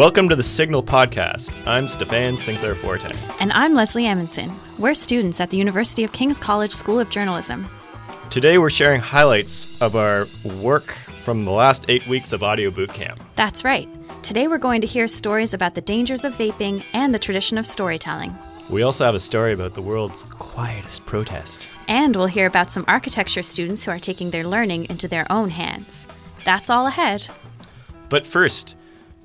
Welcome to the Signal Podcast. I'm Stefan Sinclair Forte. And I'm Leslie Amundsen. We're students at the University of King's College School of Journalism. Today we're sharing highlights of our work from the last eight weeks of Audio Boot Camp. That's right. Today we're going to hear stories about the dangers of vaping and the tradition of storytelling. We also have a story about the world's quietest protest. And we'll hear about some architecture students who are taking their learning into their own hands. That's all ahead. But first,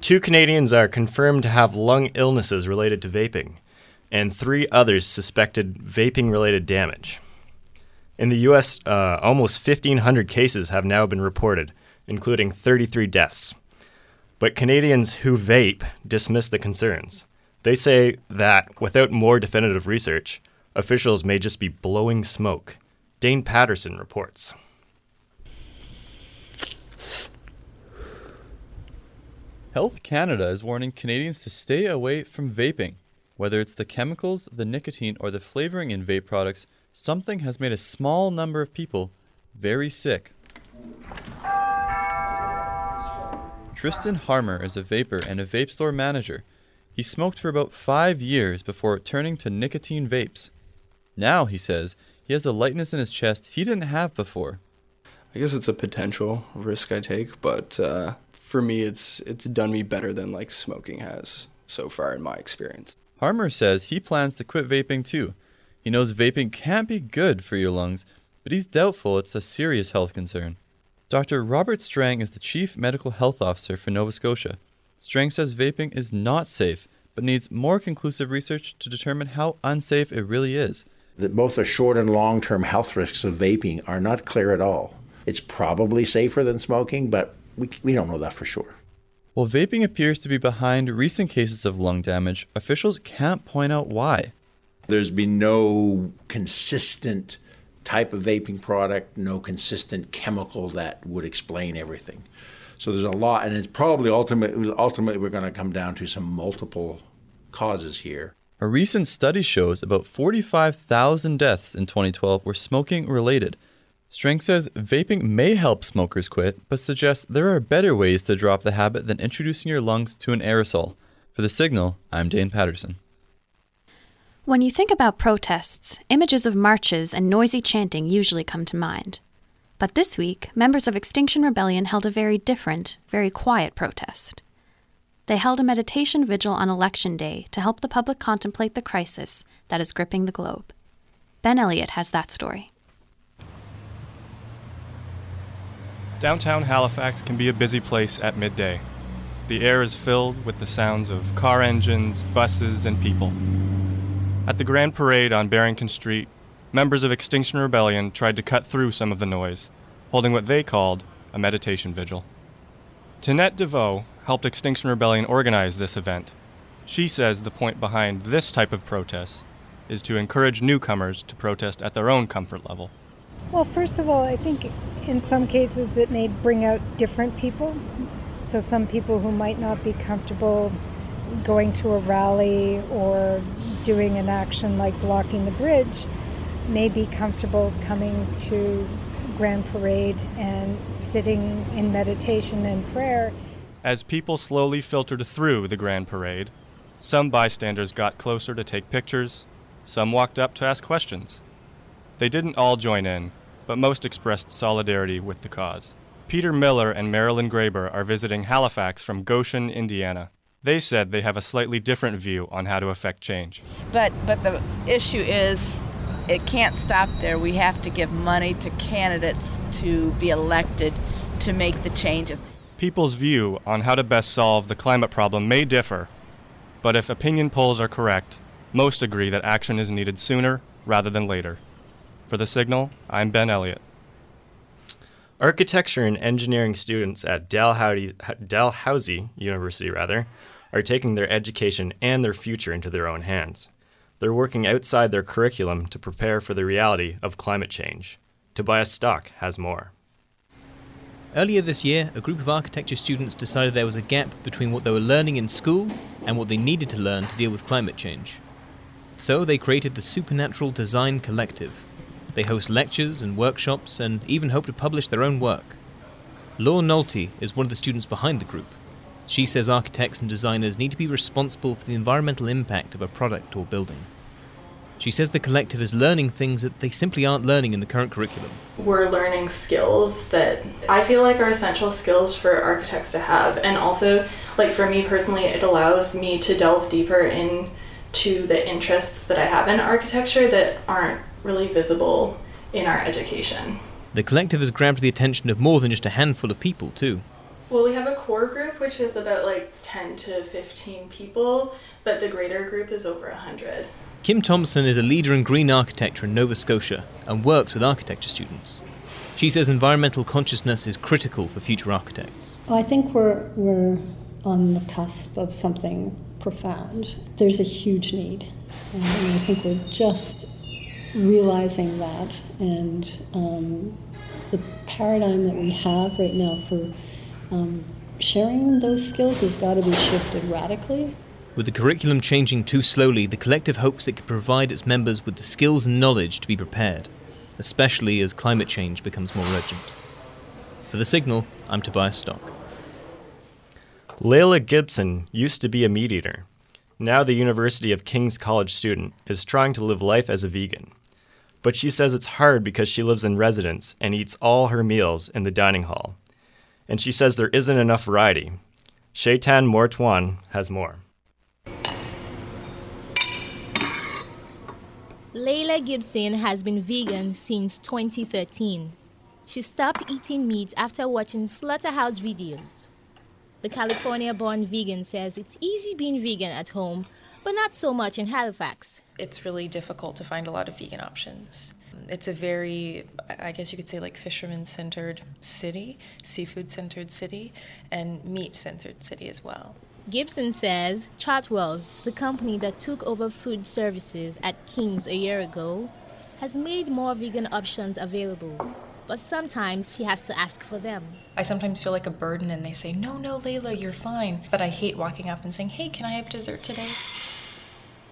two Canadians are confirmed to have lung illnesses related to vaping, and three others suspected vaping related damage. In the US, uh, almost 1,500 cases have now been reported, including 33 deaths. But Canadians who vape dismiss the concerns. They say that without more definitive research, officials may just be blowing smoke. Dane Patterson reports. Health Canada is warning Canadians to stay away from vaping. Whether it's the chemicals, the nicotine, or the flavoring in vape products, something has made a small number of people very sick. Tristan Harmer is a vaper and a vape store manager. He smoked for about five years before turning to nicotine vapes. Now, he says, he has a lightness in his chest he didn't have before. I guess it's a potential risk I take, but uh, for me, it's it's done me better than like smoking has so far in my experience. Harmer says he plans to quit vaping too. He knows vaping can't be good for your lungs, but he's doubtful it's a serious health concern. Dr. Robert Strang is the Chief Medical Health Officer for Nova Scotia. Strang says vaping is not safe, but needs more conclusive research to determine how unsafe it really is. That both the short and long term health risks of vaping are not clear at all. It's probably safer than smoking, but we, we don't know that for sure. While vaping appears to be behind recent cases of lung damage, officials can't point out why. There's been no consistent type of vaping product, no consistent chemical that would explain everything. So there's a lot, and it's probably ultimately, ultimately we're going to come down to some multiple causes here. A recent study shows about 45,000 deaths in 2012 were smoking related, Strang says vaping may help smokers quit, but suggests there are better ways to drop the habit than introducing your lungs to an aerosol. For The Signal, I'm Dane Patterson. When you think about protests, images of marches and noisy chanting usually come to mind. But this week, members of Extinction Rebellion held a very different, very quiet protest. They held a meditation vigil on Election Day to help the public contemplate the crisis that is gripping the globe. Ben Elliott has that story. Downtown Halifax can be a busy place at midday. The air is filled with the sounds of car engines, buses, and people. At the Grand Parade on Barrington Street, members of Extinction Rebellion tried to cut through some of the noise, holding what they called a meditation vigil. Tinette DeVoe helped Extinction Rebellion organize this event. She says the point behind this type of protest is to encourage newcomers to protest at their own comfort level. Well, first of all, I think in some cases it may bring out different people. So, some people who might not be comfortable going to a rally or doing an action like blocking the bridge may be comfortable coming to Grand Parade and sitting in meditation and prayer. As people slowly filtered through the Grand Parade, some bystanders got closer to take pictures, some walked up to ask questions. They didn't all join in, but most expressed solidarity with the cause. Peter Miller and Marilyn Graber are visiting Halifax from Goshen, Indiana. They said they have a slightly different view on how to affect change. But but the issue is it can't stop there. We have to give money to candidates to be elected to make the changes. People's view on how to best solve the climate problem may differ, but if opinion polls are correct, most agree that action is needed sooner rather than later. For The Signal, I'm Ben Elliott. Architecture and engineering students at Dalhousie, Dalhousie University rather, are taking their education and their future into their own hands. They're working outside their curriculum to prepare for the reality of climate change. Tobias Stock has more. Earlier this year, a group of architecture students decided there was a gap between what they were learning in school and what they needed to learn to deal with climate change. So they created the Supernatural Design Collective, they host lectures and workshops and even hope to publish their own work. Laura Nolte is one of the students behind the group. She says architects and designers need to be responsible for the environmental impact of a product or building. She says the collective is learning things that they simply aren't learning in the current curriculum. We're learning skills that I feel like are essential skills for architects to have. And also, like for me personally, it allows me to delve deeper into the interests that I have in architecture that aren't really visible in our education. The collective has grabbed the attention of more than just a handful of people, too. Well, we have a core group which is about like 10 to 15 people, but the greater group is over 100. Kim Thompson is a leader in green architecture in Nova Scotia and works with architecture students. She says environmental consciousness is critical for future architects. Well, I think we're, we're on the cusp of something profound. There's a huge need. And I think we're just realizing that. And um, the paradigm that we have right now for um, sharing those skills has got to be shifted radically. With the curriculum changing too slowly, the collective hopes it can provide its members with the skills and knowledge to be prepared, especially as climate change becomes more urgent. For The Signal, I'm Tobias Stock. Layla Gibson used to be a meat eater. Now, the University of King's College student is trying to live life as a vegan. But she says it's hard because she lives in residence and eats all her meals in the dining hall. And she says there isn't enough variety. Shaitan Mortwan has more. Layla Gibson has been vegan since 2013. She stopped eating meat after watching slaughterhouse videos. The California born vegan says it's easy being vegan at home, but not so much in Halifax. It's really difficult to find a lot of vegan options. It's a very, I guess you could say, like fisherman centered city, seafood centered city, and meat centered city as well. Gibson says Chartwells, the company that took over food services at King's a year ago, has made more vegan options available. But sometimes she has to ask for them. I sometimes feel like a burden and they say, No, no, Layla, you're fine. But I hate walking up and saying, Hey, can I have dessert today?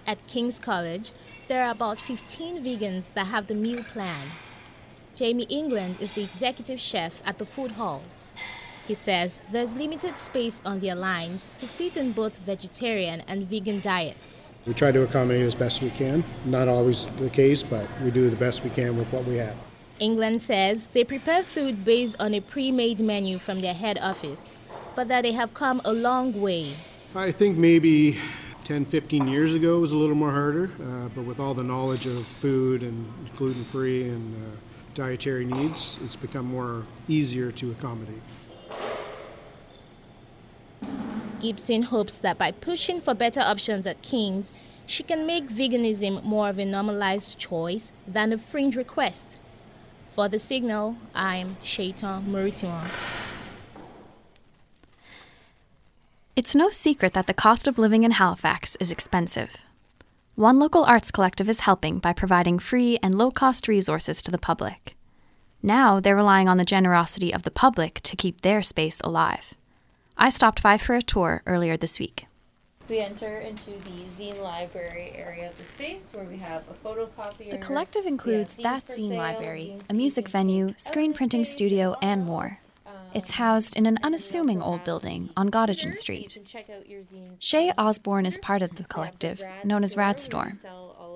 At King's College, there are about 15 vegans that have the meal plan. Jamie England is the executive chef at the food hall. He says there's limited space on their lines to fit in both vegetarian and vegan diets. We try to accommodate as best we can. Not always the case, but we do the best we can with what we have. England says they prepare food based on a pre made menu from their head office, but that they have come a long way. I think maybe 10, 15 years ago was a little more harder, uh, but with all the knowledge of food and gluten free and uh, dietary needs, it's become more easier to accommodate. Gibson hopes that by pushing for better options at King's, she can make veganism more of a normalized choice than a fringe request. For the signal, I'm Shaitan Murutiwan. It's no secret that the cost of living in Halifax is expensive. One local arts collective is helping by providing free and low cost resources to the public. Now they're relying on the generosity of the public to keep their space alive. I stopped by for a tour earlier this week. We enter into the zine library area of the space where we have a photocopier. The collective includes That Zine Library, a music venue, screen printing studio, and more. It's housed in an unassuming old building on Gottingen Street. Shay Osborne is part of the collective, known as Radstorm,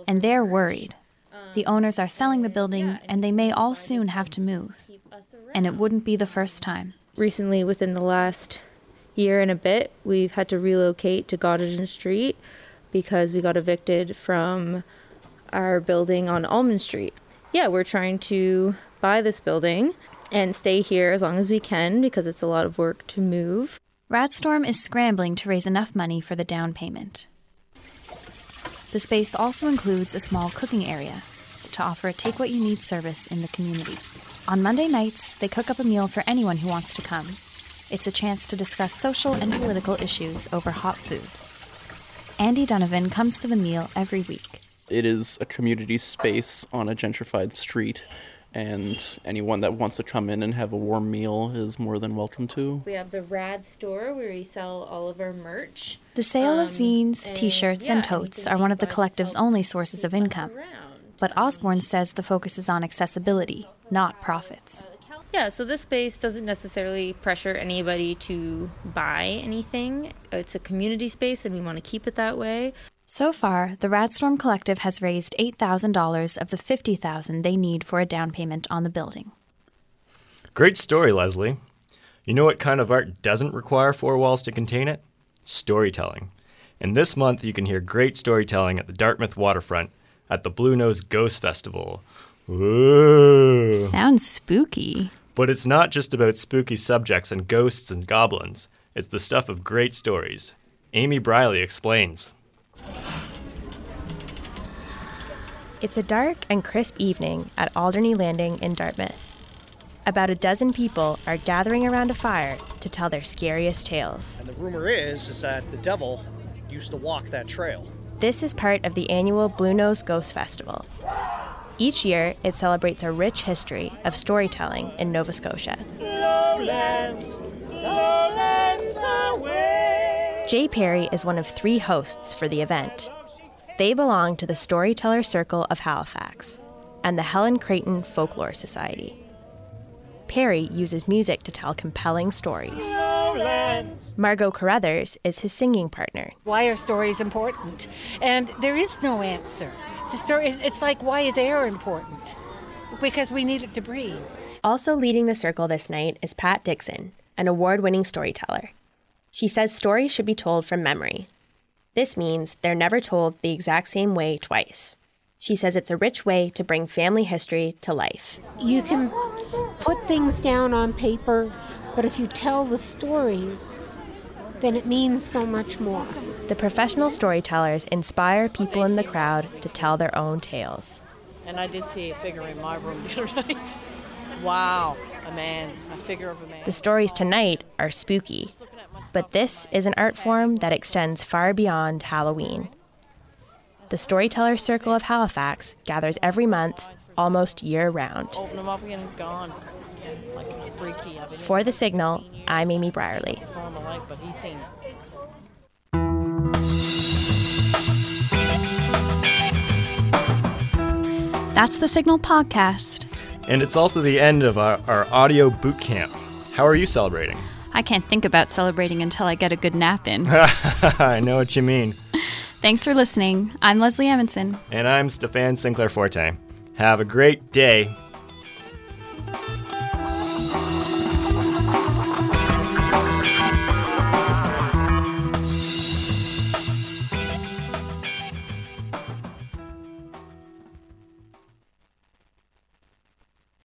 and they're worried. The owners are selling the building, and they may all soon have to move. And it wouldn't be the first time. Recently, within the last year and a bit, we've had to relocate to Gottingen Street because we got evicted from our building on Almon Street. Yeah, we're trying to buy this building and stay here as long as we can because it's a lot of work to move. Radstorm is scrambling to raise enough money for the down payment. The space also includes a small cooking area to offer a take what you need service in the community. On Monday nights, they cook up a meal for anyone who wants to come. It's a chance to discuss social and political issues over hot food. Andy Donovan comes to the meal every week. It is a community space on a gentrified street, and anyone that wants to come in and have a warm meal is more than welcome to. We have the Rad store where we sell all of our merch. The sale Um, of zines, t shirts, yeah, and totes are one of the collective's only sources of income. But Osborne says the focus is on accessibility, not profits. Yeah, so this space doesn't necessarily pressure anybody to buy anything. It's a community space and we want to keep it that way. So far, the Radstorm Collective has raised $8,000 of the 50,000 they need for a down payment on the building. Great story, Leslie. You know what kind of art doesn't require four walls to contain it? Storytelling. And this month, you can hear great storytelling at the Dartmouth waterfront at the Bluenose Ghost Festival. Ooh. Sounds spooky. But it's not just about spooky subjects and ghosts and goblins. It's the stuff of great stories. Amy Briley explains. It's a dark and crisp evening at Alderney Landing in Dartmouth. About a dozen people are gathering around a fire to tell their scariest tales. And the rumor is is that the devil used to walk that trail. This is part of the annual Bluenose Ghost Festival. Each year, it celebrates a rich history of storytelling in Nova Scotia. Lowlands, lowlands away. Jay Perry is one of three hosts for the event. They belong to the Storyteller Circle of Halifax and the Helen Creighton Folklore Society. Perry uses music to tell compelling stories. Lowlands. Margot Carruthers is his singing partner. Why are stories important? And there is no answer. The story is, it's like why is air important? Because we need it to breathe. Also leading the circle this night is Pat Dixon, an award winning storyteller. She says stories should be told from memory. This means they're never told the exact same way twice. She says it's a rich way to bring family history to life. You can put things down on paper, but if you tell the stories, then it means so much more. The professional storytellers inspire people in the crowd to tell their own tales. And I did see a figure in my room the other night. wow, a man, a figure of a man. The stories tonight are spooky, but this is an art form that extends far beyond Halloween. The Storyteller Circle of Halifax gathers every month, almost year round. Open them up again, gone. Like freaky. I've been For The Signal, I'm Amy Brierly. from a light, but he's seen it. That's the Signal podcast. And it's also the end of our, our audio boot camp. How are you celebrating? I can't think about celebrating until I get a good nap in. I know what you mean. Thanks for listening. I'm Leslie Evanson. And I'm Stefan Sinclair Forte. Have a great day